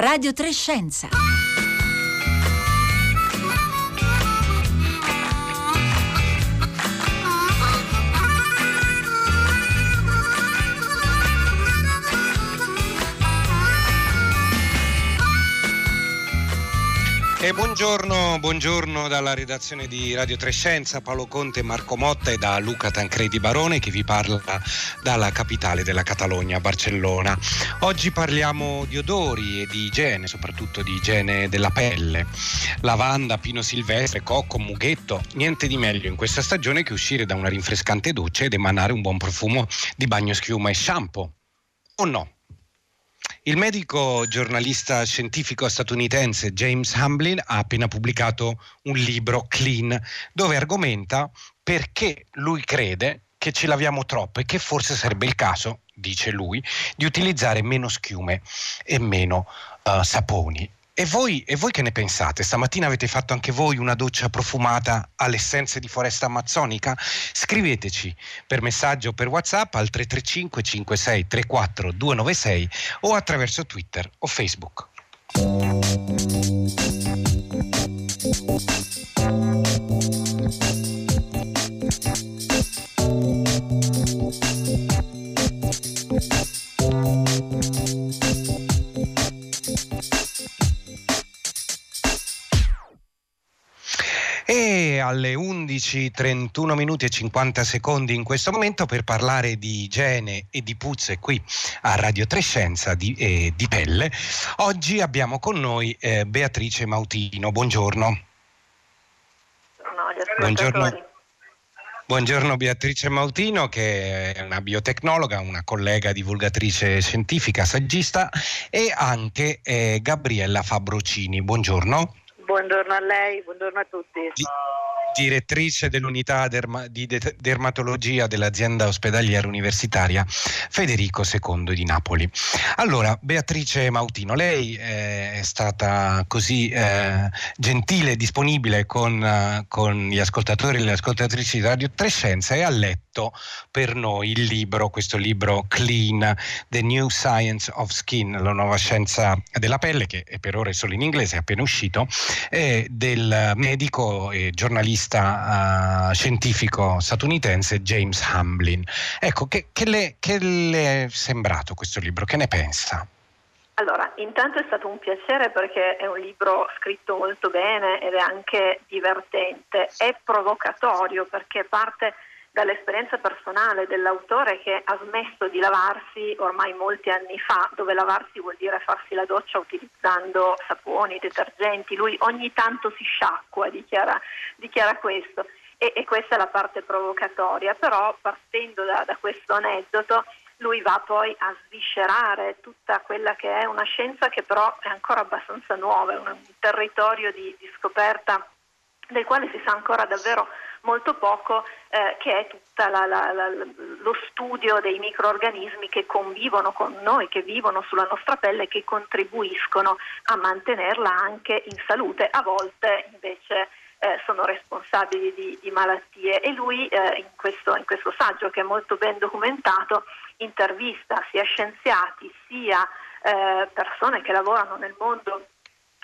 Radio Trescenza. E buongiorno, buongiorno dalla redazione di Radio Trescenza, Paolo Conte, Marco Motta e da Luca Tancredi Barone che vi parla dalla capitale della Catalogna, Barcellona. Oggi parliamo di odori e di igiene, soprattutto di igiene della pelle. Lavanda, pino silvestre, cocco, mughetto, niente di meglio in questa stagione che uscire da una rinfrescante doccia ed emanare un buon profumo di bagno schiuma e shampoo. O no? Il medico giornalista scientifico statunitense James Hamblin ha appena pubblicato un libro, Clean, dove argomenta perché lui crede che ci laviamo troppo e che forse sarebbe il caso, dice lui, di utilizzare meno schiume e meno uh, saponi. E voi, e voi, che ne pensate? Stamattina avete fatto anche voi una doccia profumata alle essenze di foresta amazzonica? Scriveteci per messaggio per WhatsApp al 335 56 34 296 o attraverso Twitter o Facebook. Alle 11.31 minuti e 50 secondi in questo momento per parlare di igiene e di puzze qui a Radio Trescenza di, eh, di Pelle. Oggi abbiamo con noi eh, Beatrice Mautino. Buongiorno. Buongiorno. Buongiorno Beatrice Mautino che è una biotecnologa, una collega divulgatrice scientifica, saggista e anche eh, Gabriella Fabrocini. Buongiorno. Buongiorno a lei, buongiorno a tutti. Di- direttrice dell'unità derma- di de- dermatologia dell'azienda ospedaliera universitaria Federico II di Napoli. Allora, Beatrice Mautino, lei eh, è stata così eh, gentile e disponibile con, uh, con, gli ascoltatori e le ascoltatrici di Radio Trescenza e ha letto per noi il libro, questo libro Clean, The New Science of Skin, la nuova scienza della pelle, che è per ora solo in inglese, è appena uscito, è del medico e giornalista uh, scientifico statunitense James Hamblin. Ecco, che, che, le, che le è sembrato questo libro? Che ne pensa? Allora, intanto è stato un piacere perché è un libro scritto molto bene ed è anche divertente, è provocatorio perché parte dall'esperienza personale dell'autore che ha smesso di lavarsi ormai molti anni fa, dove lavarsi vuol dire farsi la doccia utilizzando saponi, detergenti, lui ogni tanto si sciacqua, dichiara, dichiara questo. E, e, questa è la parte provocatoria, però partendo da, da questo aneddoto lui va poi a sviscerare tutta quella che è una scienza che però è ancora abbastanza nuova, è un territorio di, di scoperta del quale si sa ancora davvero molto poco, eh, che è tutto lo studio dei microorganismi che convivono con noi, che vivono sulla nostra pelle e che contribuiscono a mantenerla anche in salute. A volte invece eh, sono responsabili di, di, malattie e lui eh, in, questo, in, questo, saggio che è molto ben documentato intervista sia scienziati sia eh, persone che lavorano nel mondo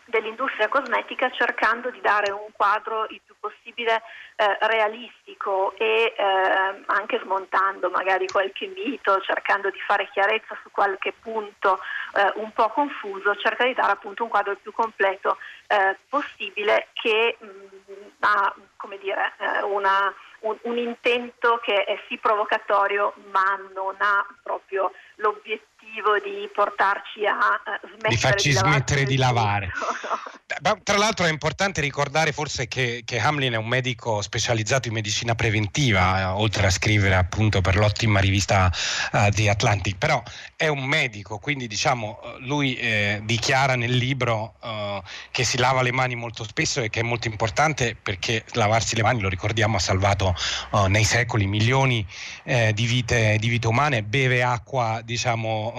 dell'industria cosmetica cercando di dare un quadro il più possibile eh, realistico e eh, anche smontando magari qualche mito, cercando di fare chiarezza su qualche punto eh, un po' confuso, cerca di dare appunto un quadro il più completo eh, possibile che mh, ha come dire, eh, una, un, un intento che è sì provocatorio ma non ha proprio l'obiettivo di portarci a uh, smettere di farci di smettere di lavare. Tra l'altro è importante ricordare forse che, che, Hamlin è un medico specializzato in medicina preventiva, eh, oltre a scrivere appunto per l'ottima rivista uh, The Atlantic, però è un medico, quindi diciamo lui eh, dichiara nel libro uh, che si lava le mani molto spesso e che è molto importante perché lavarsi le mani, lo ricordiamo, ha salvato uh, nei secoli milioni eh, di, vite, di, vite, umane, beve acqua diciamo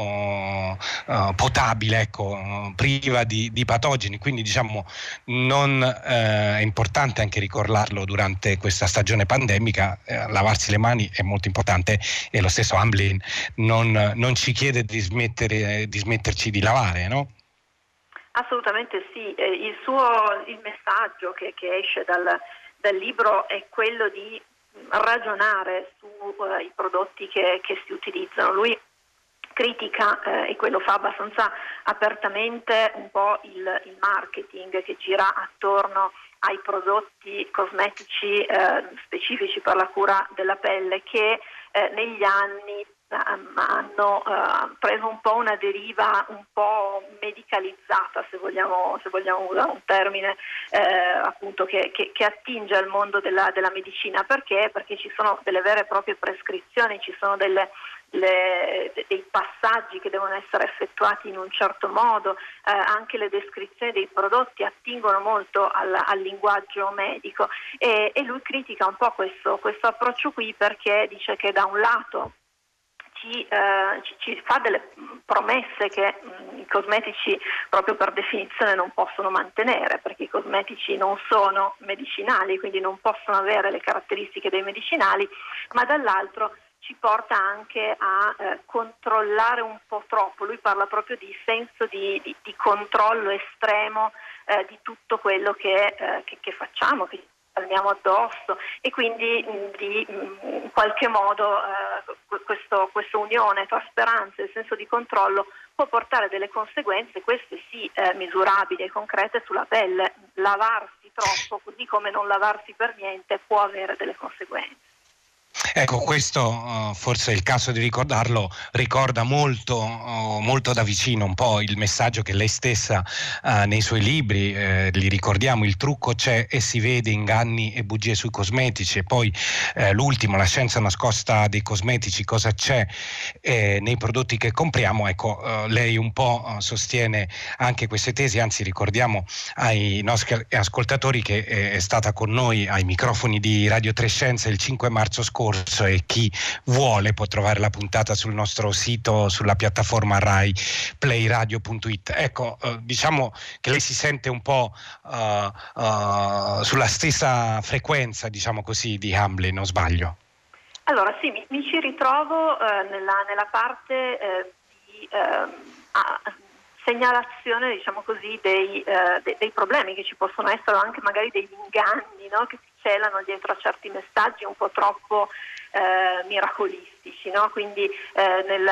potabile, ecco, priva di, di patogeni, quindi diciamo non, eh, è importante anche ricordarlo durante questa stagione pandemica, eh, lavarsi le mani è molto importante e lo stesso Amblin non, non ci chiede di, smettere, di smetterci di lavare, no? Assolutamente sì, eh, il, suo, il messaggio che, che esce dal, dal, libro è quello di ragionare sui uh, prodotti che, che, si utilizzano. Lui critica, eh, e quello fa abbastanza apertamente, un po' il, il marketing che gira attorno ai prodotti cosmetici eh, specifici per la cura della pelle che eh, negli anni hanno uh, preso un po' una deriva un po' medicalizzata, se vogliamo, se vogliamo usare un termine eh, appunto che, che, che, attinge al mondo della, della, medicina. Perché? Perché ci sono delle vere e proprie prescrizioni, ci sono delle, le, dei passaggi che devono essere effettuati in un certo modo, eh, anche le descrizioni dei prodotti attingono molto al, al linguaggio medico. E, e, lui critica un po' questo, questo approccio qui perché dice che da un lato ci, eh, ci, fa delle promesse che mh, i cosmetici proprio per definizione non possono mantenere, perché i cosmetici non sono medicinali, quindi non possono avere le caratteristiche dei medicinali, ma dall'altro ci porta anche a eh, controllare un po' troppo. Lui parla proprio di senso di, di, di controllo estremo eh, di tutto quello che, eh, che, che facciamo, che andiamo addosso e quindi mh, di mh, in qualche modo eh, questo, questa unione tra speranza e senso di controllo può portare delle conseguenze, queste sì eh, misurabili e concrete sulla pelle. Lavarsi troppo, così come non lavarsi per niente, può avere delle conseguenze. Ecco, questo uh, forse è il caso di ricordarlo, ricorda molto, uh, molto, da vicino un po' il messaggio che lei stessa uh, nei suoi libri, eh, li ricordiamo, il trucco c'è e si vede inganni e bugie sui cosmetici e poi eh, l'ultimo, la scienza nascosta dei cosmetici, cosa c'è eh, nei prodotti che compriamo, ecco, lei un po' sostiene anche queste tesi, anzi ricordiamo ai nostri ascoltatori che è stata con noi ai microfoni di Radio Trescenza il 5 marzo scorso scorso e chi vuole può trovare la puntata sul nostro sito, sulla piattaforma Rai playradio.it. Ecco, eh, diciamo che lei si sente un po' uh, uh, sulla stessa frequenza, diciamo così, di Hamlin, non sbaglio? Allora sì, mi, mi ci ritrovo eh, nella, nella, parte eh, di eh, segnalazione diciamo così, dei, eh, de, dei, problemi che ci possono essere, anche magari degli inganni no? che si celano dietro a certi messaggi un po' troppo eh, miracolistici, no? quindi eh, nel,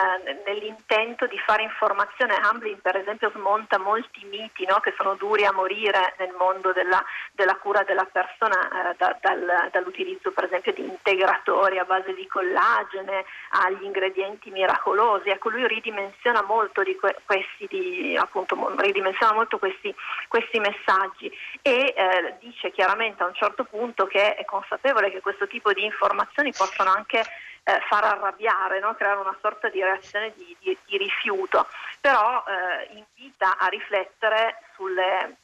nell'intento di fare informazione Hamblin per esempio smonta molti miti no? che sono duri a morire nel mondo della, della cura della persona eh, da, dal, dall'utilizzo per esempio di integratori a base di collagene agli ingredienti miracolosi, ecco lui ridimensiona molto, di que- questi, di, appunto, ridimensiona molto questi, questi messaggi e eh, dice chiaramente a un certo punto che è consapevole che questo tipo di informazioni possono anche eh, far arrabbiare, no? creare una sorta di reazione di, di, di rifiuto, però eh, invita a riflettere sulle,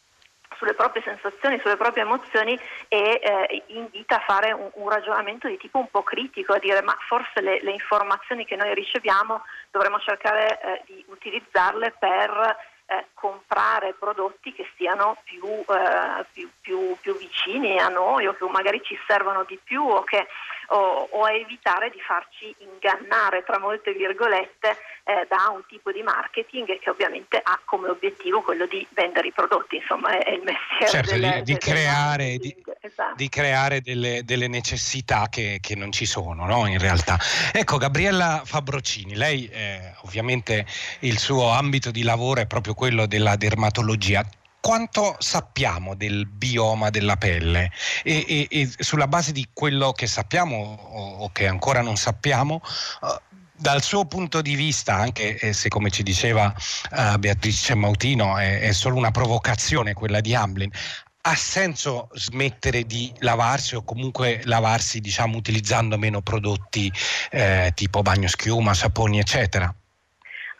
sulle proprie sensazioni, sulle proprie emozioni e eh, invita a fare un, un, ragionamento di tipo un po' critico, a dire ma forse le, le informazioni che noi riceviamo dovremmo cercare eh, di utilizzarle per eh, comprare prodotti che siano più, eh, più, più, più, vicini a noi o che magari ci servono di più o, che, o, o a evitare di farci ingannare tra molte virgolette eh, da un tipo di marketing che ovviamente ha come obiettivo quello di vendere i prodotti, insomma è, il mestiere certo, del, di, di, creare, di, esatto. di, creare, delle, delle necessità che, che, non ci sono no? in realtà. Ecco Gabriella Fabrocini, lei eh, ovviamente il suo ambito di lavoro è proprio quello della dermatologia quanto sappiamo del bioma della pelle e, e, e, sulla base di quello che sappiamo o, o che ancora non sappiamo, uh, dal suo punto di vista, anche eh, se come ci diceva uh, Beatrice Mautino è, è, solo una provocazione quella di Hamlin, ha senso smettere di lavarsi o comunque lavarsi diciamo utilizzando meno prodotti eh, tipo bagno schiuma, saponi eccetera?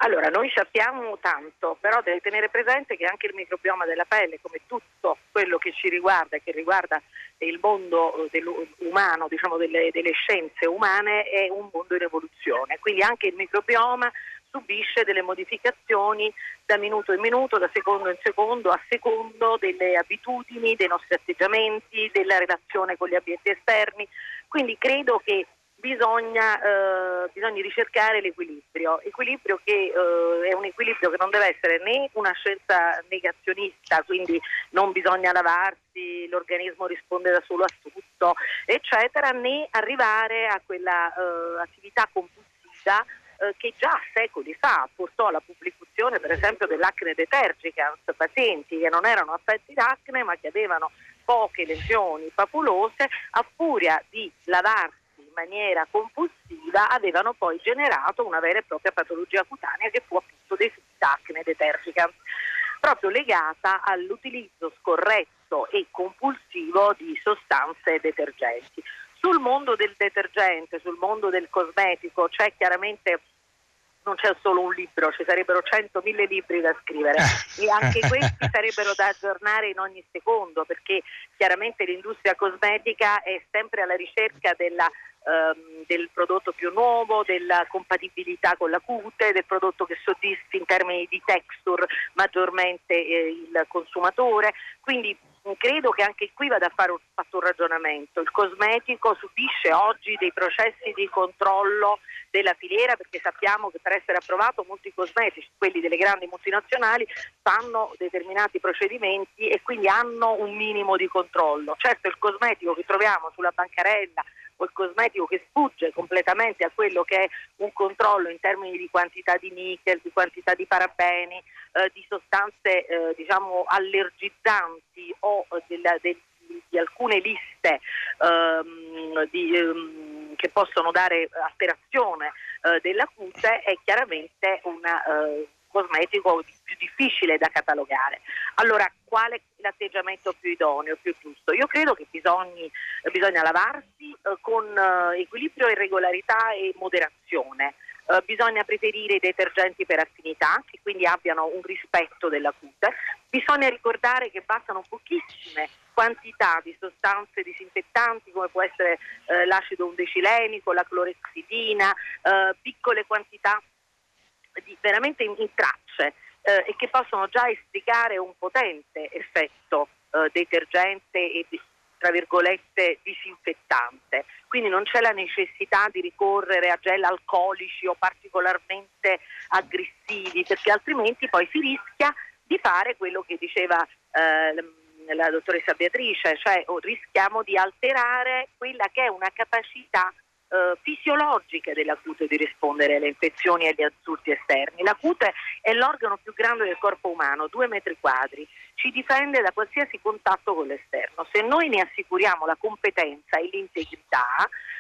Allora, noi sappiamo tanto, però deve tenere presente che anche il microbioma della pelle, come tutto quello che ci riguarda e che riguarda il mondo eh, umano, diciamo delle, delle scienze umane, è un mondo in evoluzione. Quindi anche il microbioma subisce delle modificazioni da minuto in minuto, da secondo in secondo, a secondo delle abitudini, dei nostri atteggiamenti, della relazione con gli ambienti esterni. Quindi credo che bisogna, eh, bisogna ricercare l'equilibrio, equilibrio che eh, è un equilibrio che non deve essere né una scienza negazionista, quindi non bisogna lavarsi, l'organismo risponde da solo a tutto, eccetera, né arrivare a quella eh, attività compulsiva eh, che già secoli fa portò alla pubblicazione per esempio dell'acne detergicans, pazienti che non erano affetti d'acne ma che avevano poche lesioni papulose a furia di lavarsi in maniera compulsiva avevano poi generato una vera e propria patologia cutanea che fu appunto definita acne detergicans proprio legata all'utilizzo scorretto e compulsivo di sostanze detergenti. Sul mondo del detergente, sul mondo del cosmetico c'è chiaramente non c'è solo un libro, ci sarebbero 100.000 libri da scrivere e anche questi sarebbero da aggiornare in ogni secondo perché chiaramente l'industria cosmetica è sempre alla ricerca della ehm, del prodotto più nuovo, della compatibilità con la cute, del prodotto che soddisfi in termini di texture maggiormente eh, il consumatore. Quindi credo che anche qui vada fare un, fatto un ragionamento. Il cosmetico subisce oggi dei processi di controllo della filiera perché sappiamo che per essere approvato molti cosmetici, quelli delle grandi multinazionali, fanno determinati procedimenti e quindi hanno un minimo di controllo. Certo il cosmetico che troviamo sulla bancarella o il cosmetico che sfugge completamente a quello che è un controllo in termini di quantità di nickel, di quantità di parabeni, eh, di sostanze eh, diciamo allergizzanti o eh, della, del, di alcune liste ehm, di, ehm, che possono dare alterazione eh, della cute è chiaramente un eh, cosmetico più difficile da catalogare. Allora, qual è l'atteggiamento più idoneo, più giusto? Io credo che bisogni, bisogna lavarsi eh, con eh, equilibrio e regolarità e moderazione. Uh, bisogna preferire i detergenti per affinità, che quindi abbiano un rispetto della cute. Bisogna ricordare che bastano pochissime quantità di sostanze disinfettanti come può essere uh, l'acido undecilenico, la clorexidina, uh, piccole quantità di, veramente in, in tracce e che possono già esplicare un potente effetto detergente e tra virgolette disinfettante, quindi non c'è la necessità di ricorrere a gel alcolici o particolarmente aggressivi perché altrimenti poi si rischia di fare quello che diceva eh, la dottoressa Beatrice, cioè oh, rischiamo di alterare quella che è una capacità eh, fisiologiche della cute di rispondere alle infezioni e agli assurti esterni. La cute è l'organo più grande del corpo umano, due metri quadri, ci difende da qualsiasi contatto con l'esterno. Se noi ne assicuriamo la competenza e l'integrità,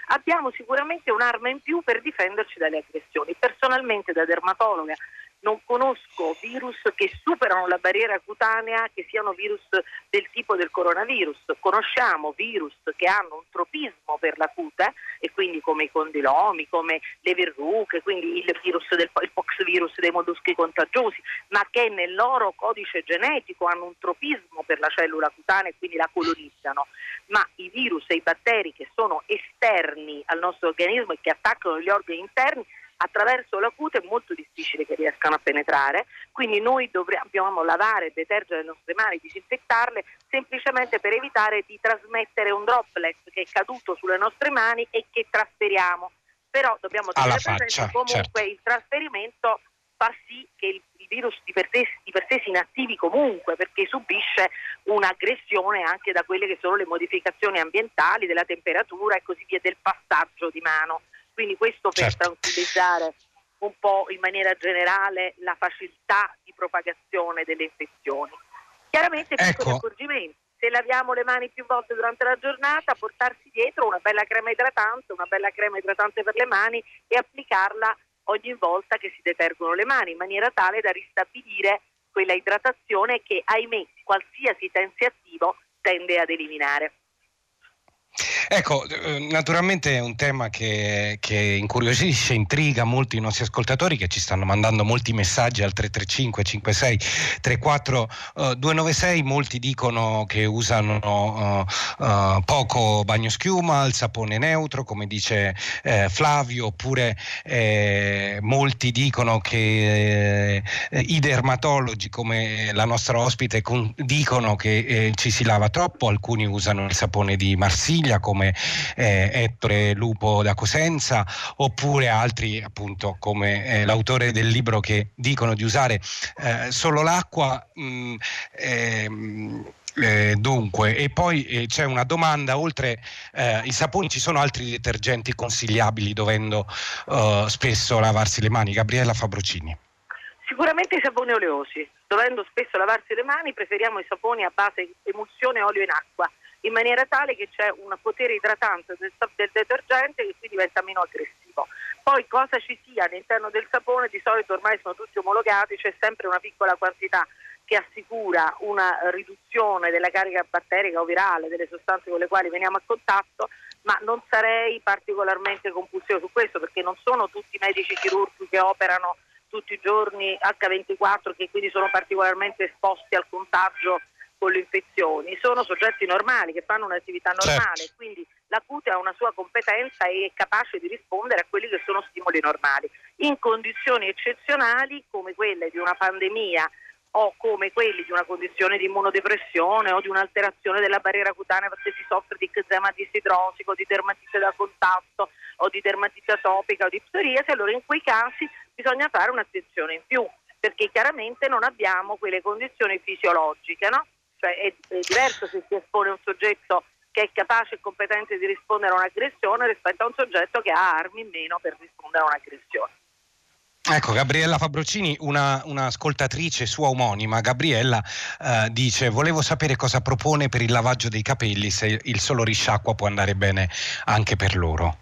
abbiamo sicuramente un'arma in più per difenderci dalle aggressioni. Personalmente da dermatologa non conosco virus che superano la barriera cutanea che siano virus del tipo del coronavirus. Conosciamo virus che hanno un tropismo per la cute e quindi come i condilomi, come le verruche, quindi il virus del il pox virus dei molluschi contagiosi, ma che nel loro codice genetico hanno un tropismo per la cellula cutanea e quindi la colonizzano. Ma i virus e i batteri che sono esterni al nostro organismo e che attaccano gli organi interni attraverso la cute è molto difficile che riescano a penetrare, quindi noi dobbiamo lavare e detergere le nostre mani, disinfettarle semplicemente per evitare di trasmettere un droplet che è caduto sulle nostre mani e che trasferiamo. Però dobbiamo tenere presente comunque certo. il trasferimento fa sì che il, il virus di per, sé, di per sé si inattivi comunque perché subisce un'aggressione anche da quelle che sono le modificazioni ambientali, della temperatura e così via, del passaggio di mano. Quindi questo per certo. tranquillizzare un po' in maniera generale la facilità di propagazione delle infezioni. Chiaramente piccoli ecco. accorgimenti. Se laviamo le mani più volte durante la giornata, portarsi dietro una bella crema idratante, una bella crema idratante per le mani e applicarla ogni volta che si detergono le mani, in maniera tale da ristabilire quella idratazione che, ahimè, qualsiasi tensiativo tende ad eliminare. Ecco, eh, naturalmente è un tema che, che, incuriosisce, intriga molti i nostri ascoltatori che ci stanno mandando molti messaggi al 335 56 34 uh, 296, molti dicono che usano uh, uh, poco bagno schiuma, il sapone neutro, come dice Flavio, oppure molti dicono che i dermatologi, come la nostra ospite, con, dicono che ci si lava troppo, alcuni usano il sapone di Marsiglia Sicilia come eh, Ettore Lupo da Cosenza oppure altri appunto come eh, l'autore del libro che dicono di usare eh, solo l'acqua. Mh, mm, ehm, eh, dunque, e poi eh, c'è una domanda, oltre eh, i saponi ci sono altri detergenti consigliabili dovendo eh, spesso lavarsi le mani? Gabriella Fabrocini. Sicuramente i saponi oleosi, dovendo spesso lavarsi le mani preferiamo i saponi a base emulsione olio in acqua, in maniera tale che c'è un potere idratante del, del detergente che qui diventa meno aggressivo. Poi cosa ci sia all'interno del sapone, di solito ormai sono tutti omologati, c'è sempre una piccola quantità che assicura una riduzione della carica batterica o virale delle sostanze con le quali veniamo a contatto, ma non sarei particolarmente compulsivo su questo perché non sono tutti i medici chirurghi che operano tutti i giorni H24 che quindi sono particolarmente esposti al contagio con le infezioni, sono soggetti normali che fanno un'attività normale, certo. quindi la cute ha una sua competenza e è capace di rispondere a quelli che sono stimoli normali. In condizioni eccezionali come quelle di una pandemia o come quelli di una condizione di immunodepressione o di un'alterazione della barriera cutanea perché si soffre di eczema dissidrosico, di dermatite da contatto o di dermatite atopica o di psoriasi, allora in quei casi bisogna fare un'attenzione in più perché chiaramente non abbiamo quelle condizioni fisiologiche, no? Cioè è, è diverso se si espone un soggetto che è capace e competente di rispondere a un'aggressione rispetto a un soggetto che ha armi in meno per rispondere a un'aggressione. Ecco, Gabriella Fabrocini, una, un'ascoltatrice sua omonima, Gabriella, eh, dice volevo sapere cosa propone per il lavaggio dei capelli, se il solo risciacqua può andare bene anche per loro.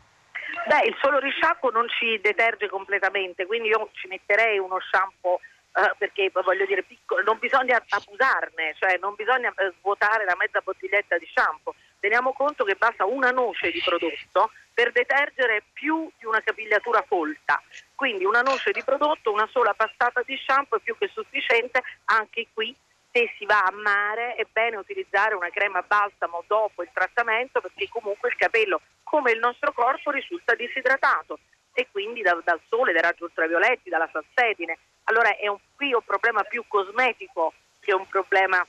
Beh, il solo risciacquo non ci deterge completamente, quindi io ci metterei uno shampoo eh, perché voglio dire, piccolo, non bisogna abusarne, cioè non bisogna eh, svuotare la mezza bottiglietta di shampoo. Teniamo conto che basta una noce di prodotto per detergere più di una capigliatura folta. Quindi una noce di prodotto, una sola passata di shampoo è più che sufficiente. Anche qui, se si va a mare, è bene utilizzare una crema balsamo dopo il trattamento perché comunque il capello, come il nostro corpo, risulta disidratato e quindi da, dal sole, dai raggi ultravioletti, dalla salsedine. Allora è un, qui un problema più cosmetico che un problema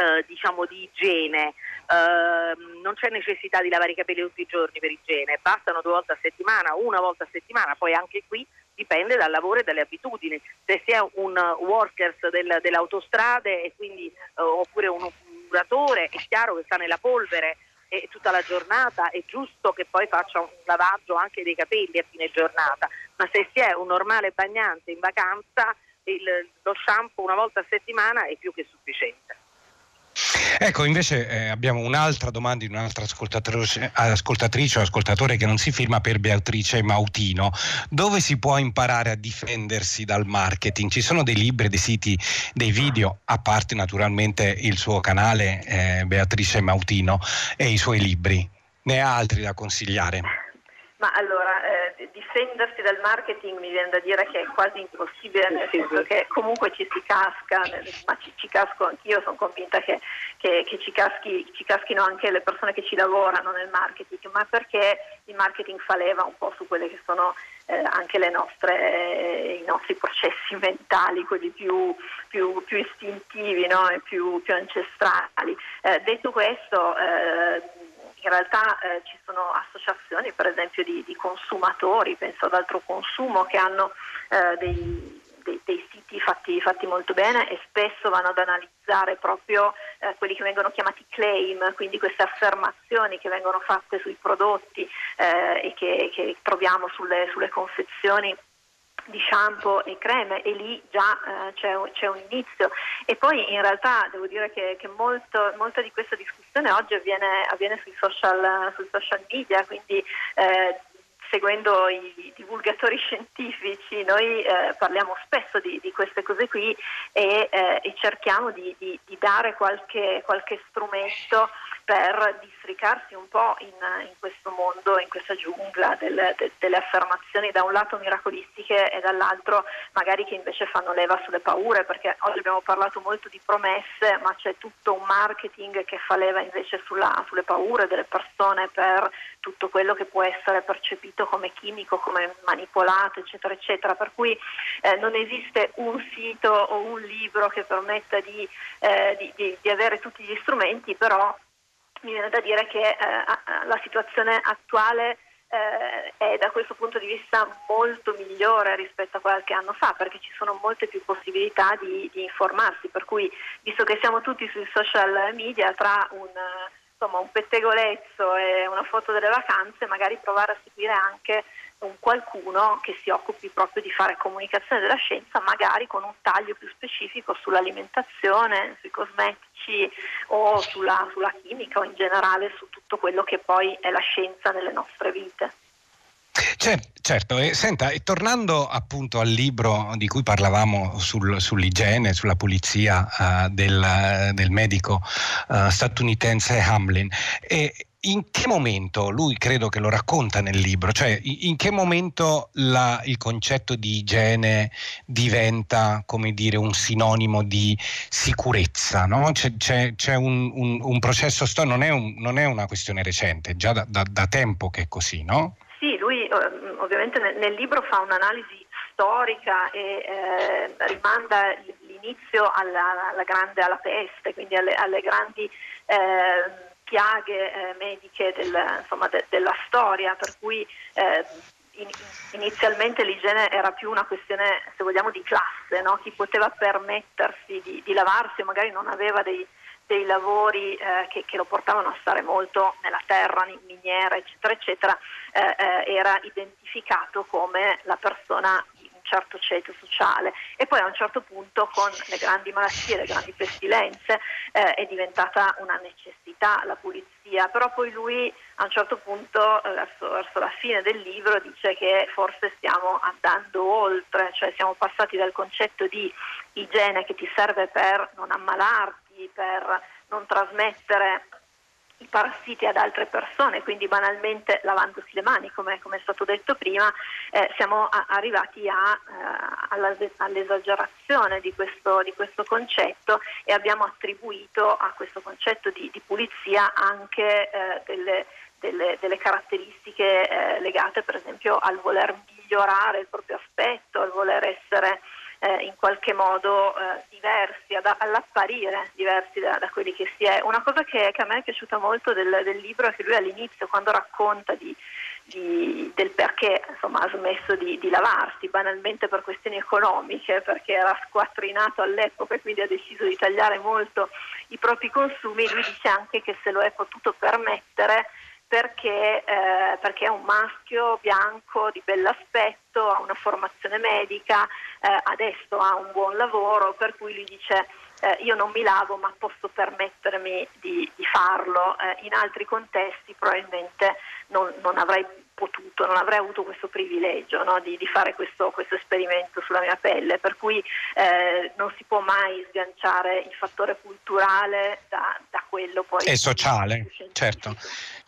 eh, diciamo di igiene. Uh, non c'è necessità di lavare i capelli tutti i giorni per igiene, bastano due volte a settimana, una volta a settimana, poi anche qui dipende dal lavoro e dalle abitudini. Se si è un workers del, delle autostrade e quindi, uh, oppure un muratore, è chiaro che sta nella polvere e tutta la giornata, è giusto che poi faccia un lavaggio anche dei capelli a fine giornata, ma se si è un normale bagnante in vacanza, il, lo shampoo una volta a settimana è più che sufficiente. Ecco, invece eh, abbiamo un'altra domanda di un'altra ascoltatrice, ascoltatrice o ascoltatore che non si firma per Beatrice Mautino. Dove si può imparare a difendersi dal marketing? Ci sono dei libri, dei siti, dei video, a parte naturalmente il suo canale eh, Beatrice Mautino e i suoi libri. Ne ha altri da consigliare? Ma allora, eh, difendersi dal marketing mi viene da dire che è quasi impossibile, nel senso che comunque ci si casca, ma ci, ci casco anch'io, sono convinta che, che, che ci, caschi, ci, caschino anche le persone che ci lavorano nel marketing, ma perché il marketing fa leva un po' su quelle che sono eh, anche nostre, eh, i nostri processi mentali, quelli più, più, più istintivi no? e più, più ancestrali. Eh, detto questo, eh, in realtà eh, ci sono associazioni per esempio di, di, consumatori, penso ad altro consumo, che hanno eh, dei, dei, dei, siti fatti, fatti, molto bene e spesso vanno ad analizzare proprio eh, quelli che vengono chiamati claim, quindi queste affermazioni che vengono fatte sui prodotti eh, e che, che troviamo sulle, sulle confezioni di shampoo e creme e lì già eh, c'è, un, c'è, un, inizio. E poi in realtà devo dire che, che molto, molta di questa discussione oggi avviene, avviene sui, social, sui, social, media, quindi eh, seguendo i divulgatori scientifici noi eh, parliamo spesso di, di, queste cose qui e, eh, e cerchiamo di, di, di, dare qualche, qualche strumento per districarsi un po' in, in, questo mondo, in questa giungla del, de, delle affermazioni da un lato miracolistiche e dall'altro magari che invece fanno leva sulle paure, perché oggi abbiamo parlato molto di promesse, ma c'è tutto un marketing che fa leva invece sulla, sulle paure delle persone per tutto quello che può essere percepito come chimico, come manipolato, eccetera, eccetera. Per cui eh, non esiste un sito o un libro che permetta di, eh, di, di, di avere tutti gli strumenti, però mi viene da dire che eh, la situazione attuale eh, è da questo punto di vista molto migliore rispetto a qualche anno fa perché ci sono molte più possibilità di, di informarsi, per cui visto che siamo tutti sui social media tra un, insomma, un pettegolezzo e una foto delle vacanze, magari provare a seguire anche un qualcuno che si occupi proprio di fare comunicazione della scienza, magari con un taglio più specifico sull'alimentazione, sui cosmetici o sulla, sulla chimica o in generale su tutto quello che poi è la scienza nelle nostre vite. Certo, e senta, e tornando appunto al libro di cui parlavamo sul, sull'igiene, sulla pulizia uh, del, del, medico uh, statunitense Hamlin, e in che momento, lui credo che lo racconta nel libro, cioè in che momento la, il concetto di igiene diventa, come dire, un sinonimo di sicurezza? No? C'è, c'è, c'è un, un, un, processo storico, non, non, è una questione recente, già da, da, da tempo che è così, no? Sì, lui eh, ovviamente nel, nel, libro fa un'analisi storica e eh, rimanda l'inizio alla, alla, grande, alla peste, quindi alle, alle grandi... Eh, piaghe eh, mediche del, insomma, de, della storia, per cui eh, in, inizialmente l'igiene era più una questione, se vogliamo, di classe, no? chi poteva permettersi di, di, lavarsi magari non aveva dei, dei lavori eh, che, che, lo portavano a stare molto nella terra, in miniera, eccetera, eccetera, eh, eh, era identificato come la persona certo ceto sociale. E poi a un certo punto con le grandi malattie, le grandi pestilenze eh, è diventata una necessità la pulizia, però poi lui a un certo punto eh, verso, verso, la fine del libro dice che forse stiamo andando oltre, cioè siamo passati dal concetto di igiene che ti serve per non ammalarti, per non trasmettere i parassiti ad altre persone, quindi banalmente lavandosi le mani, come, come è stato detto prima, eh, siamo a, arrivati a, eh, all'esagerazione di questo, di questo, concetto e abbiamo attribuito a questo concetto di, di pulizia anche eh, delle, delle, delle, caratteristiche eh, legate per esempio al voler migliorare il proprio aspetto, al voler essere eh, in qualche modo eh, diversi, ad, all'apparire diversi da, da, quelli che si è. Una cosa che, che, a me è piaciuta molto del, del libro è che lui all'inizio, quando racconta di, di, del perché insomma, ha smesso di, di, lavarsi, banalmente per questioni economiche, perché era squattrinato all'epoca e quindi ha deciso di tagliare molto i propri consumi, lui dice anche che se lo è potuto permettere perché, eh, perché, è un maschio bianco di bell'aspetto, ha una formazione medica, eh, adesso ha un buon lavoro, per cui lui dice eh, io non mi lavo ma posso permettermi di, di farlo. Eh, in altri contesti probabilmente non, non avrei potuto, non avrei avuto questo privilegio no, di, di, fare questo, questo, esperimento sulla mia pelle, per cui eh, non si può mai sganciare il fattore culturale da, da quello poi. E sociale, certo.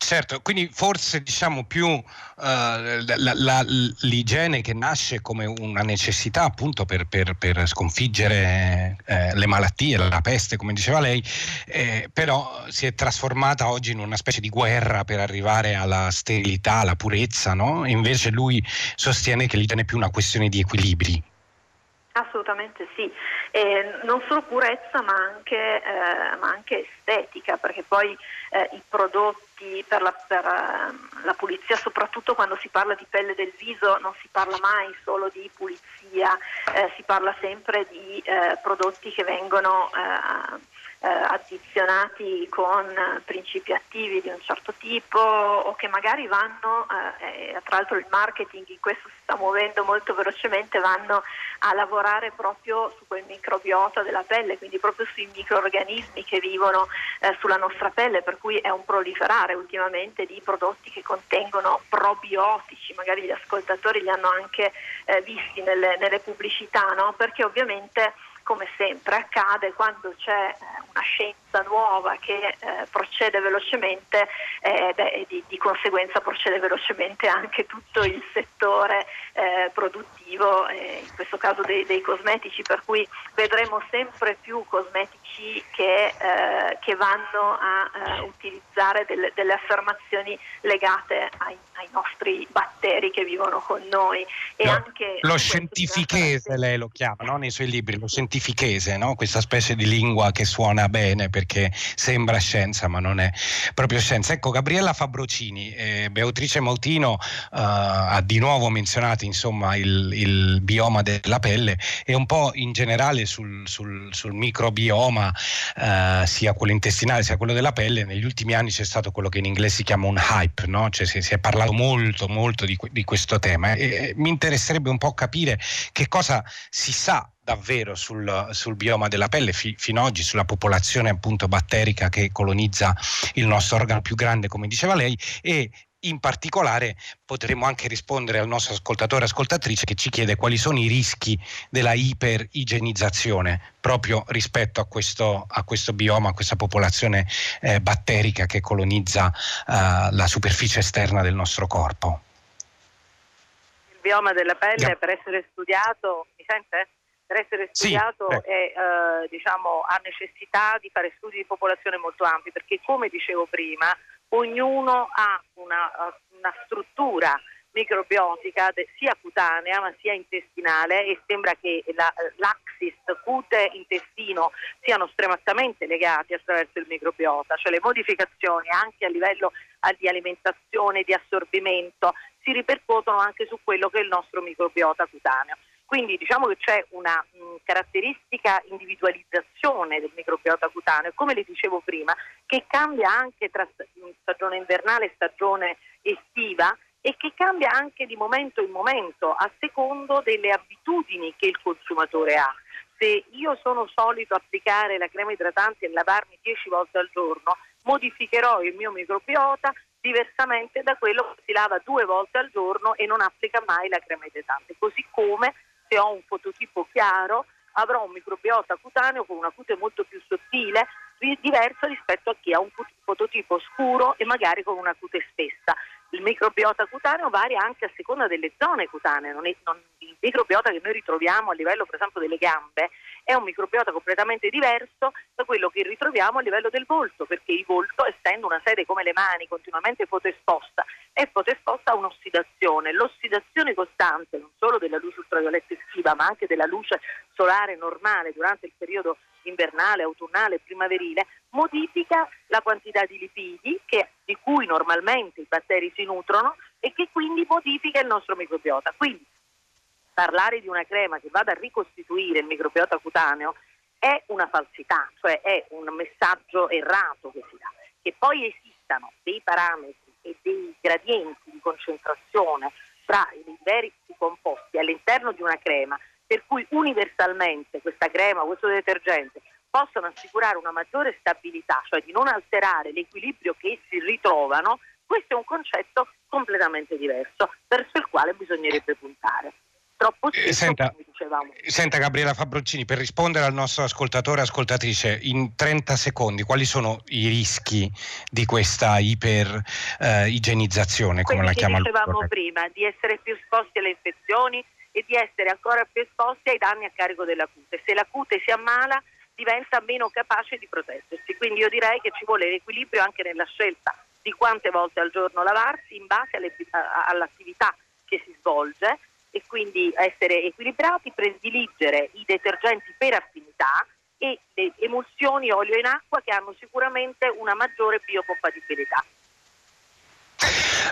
Certo. Quindi forse diciamo più uh, la, la, l'igiene che nasce come una necessità appunto per, per, per sconfiggere eh, le malattie, la peste, come diceva lei, eh, però si è trasformata oggi in una specie di guerra per arrivare alla sterilità, alla purezza no? invece lui sostiene che l'igiene è più una questione di equilibri. Assolutamente sì, eh, non solo purezza ma anche, eh, ma anche estetica, perché poi eh, i prodotti per, la, per uh, la, pulizia, soprattutto quando si parla di pelle del viso, non si parla mai solo di pulizia, eh, si parla sempre di eh, prodotti che vengono eh, addizionati con principi attivi di un certo tipo o che magari vanno, eh, tra l'altro il marketing in questo si sta muovendo molto velocemente, vanno a lavorare proprio su quel microbiota della pelle, quindi proprio sui microorganismi che vivono eh, sulla nostra pelle, per cui è un proliferare ultimamente di prodotti che contengono probiotici, magari gli ascoltatori li hanno anche eh, visti nelle, nelle pubblicità, no? perché ovviamente come sempre accade quando c'è eh, una scienza nuova che eh, procede velocemente, eh, beh, di, di, conseguenza procede velocemente anche tutto il settore eh, produttivo, eh, in questo caso dei, dei, cosmetici, per cui vedremo sempre più cosmetici che, eh, che vanno a utilizzare delle, delle, affermazioni legate ai, ai, nostri batteri che vivono con noi. E no, anche lo scientifichese lei lo chiama no? nei suoi libri, lo scientifichese, no? questa specie di lingua che suona bene per perché sembra scienza ma non è proprio scienza. Ecco, Gabriella Fabrocini, eh, Beatrice Mautino eh, ha di nuovo menzionato insomma, il, il, bioma della pelle e un po' in generale sul, sul, sul microbioma, eh, sia quello intestinale sia quello della pelle, negli ultimi anni c'è stato quello che in inglese si chiama un hype, no? cioè si, si, è parlato molto molto di, di questo tema e mi interesserebbe un po' capire che cosa si sa davvero sul, sul, bioma della pelle fi, fino ad oggi, sulla popolazione appunto batterica che colonizza il nostro organo più grande, come diceva lei, e in particolare potremmo anche rispondere al nostro ascoltatore ascoltatrice che ci chiede quali sono i rischi della iperigenizzazione proprio rispetto a questo, a questo bioma, a questa popolazione eh, batterica che colonizza eh, la superficie esterna del nostro corpo. Il bioma della pelle yeah. per essere studiato, mi sente? Per essere studiato sì, è, eh, diciamo, ha necessità di fare studi di popolazione molto ampi perché come dicevo prima ognuno ha una, una struttura microbiotica sia cutanea ma sia intestinale e sembra che la, l'axis cute-intestino siano strettamente legati attraverso il microbiota, cioè le modificazioni anche a livello di alimentazione, di assorbimento si ripercuotono anche su quello che è il nostro microbiota cutaneo. Quindi diciamo che c'è una mh, caratteristica individualizzazione del microbiota cutaneo, come le dicevo prima, che cambia anche tra stagione invernale e stagione estiva e che cambia anche di momento in momento a secondo delle abitudini che il consumatore ha. Se io sono solito applicare la crema idratante e lavarmi 10 volte al giorno, modificherò il mio microbiota diversamente da quello che si lava due volte al giorno e non applica mai la crema idratante. Così come se ho un fototipo chiaro avrò un microbiota cutaneo con una cute molto più sottile, diverso rispetto a chi ha un fototipo scuro e magari con una cute spessa. Microbiota cutaneo varia anche a seconda delle zone cutanee, non è, non, il microbiota che noi ritroviamo a livello per esempio delle gambe è un microbiota completamente diverso da quello che ritroviamo a livello del volto, perché il volto, essendo una sede come le mani continuamente fotoesposta, è fotoesposta a un'ossidazione. L'ossidazione costante non solo della luce ultravioletta estiva, ma anche della luce solare normale durante il periodo invernale, autunnale, primaverile, modifica la quantità di lipidi che, di cui normalmente i batteri si nutrono e che quindi modifica il nostro microbiota. Quindi parlare di una crema che vada a ricostituire il microbiota cutaneo è una falsità, cioè è un messaggio errato che si dà. Che poi esistano dei parametri e dei gradienti di concentrazione tra i diversi composti all'interno di una crema, per cui universalmente questa crema, questo detergente possono assicurare una maggiore stabilità, cioè di non alterare l'equilibrio che essi ritrovano, questo è un concetto completamente diverso verso il quale bisognerebbe puntare. Troppo spesso, eh, senta, senta, Gabriela Fabroncini, per rispondere al nostro ascoltatore e ascoltatrice, in 30 secondi, quali sono i rischi di questa iperigenizzazione, eh, come la chiama il dicevamo prima, di essere più esposti alle infezioni e di essere ancora più esposti ai danni a carico della cute. Se la cute si ammala diventa meno capace di proteggersi, quindi io direi che ci vuole l'equilibrio anche nella scelta di quante volte al giorno lavarsi in base alle, all'attività che si svolge e quindi essere equilibrati, prediligere i detergenti per affinità e le emulsioni olio in acqua che hanno sicuramente una maggiore biocompatibilità.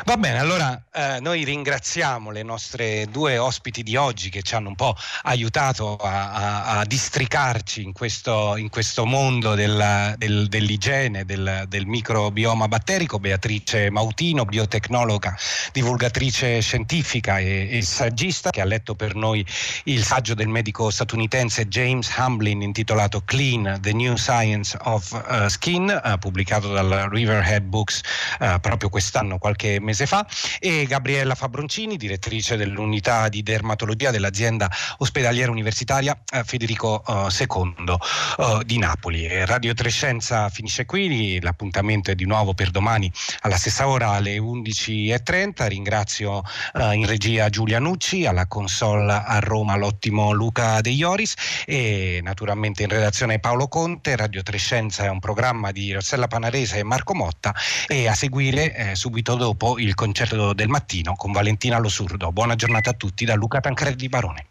Va bene, allora eh, noi ringraziamo le nostre due ospiti di oggi che ci hanno un po' aiutato a, a, a districarci in questo, in questo mondo della, del, dell'igiene, del, del, microbioma batterico, Beatrice Mautino, biotecnologa, divulgatrice scientifica e, e, saggista, che ha letto per noi il saggio del medico statunitense James Hamblin intitolato Clean, The New Science of uh, Skin, uh, pubblicato dal Riverhead Books uh, proprio quest'anno, qualche mese fa, e Gabriella Fabroncini, direttrice dell'unità di dermatologia dell'azienda ospedaliera universitaria eh, Federico II eh, eh, di Napoli. Radio Trescenza finisce qui, l'appuntamento è di nuovo per domani alla stessa ora alle 11.30. Ringrazio in regia Giulia Nucci, alla console a Roma l'ottimo Luca De Ioris e naturalmente in redazione Paolo Conte. Radio Trescenza è un programma di Rossella Panarese e Marco Motta e a seguire eh, subito dopo il concerto del mattino con Valentina Losurdo. Buona giornata a tutti da Luca Tancredi Barone.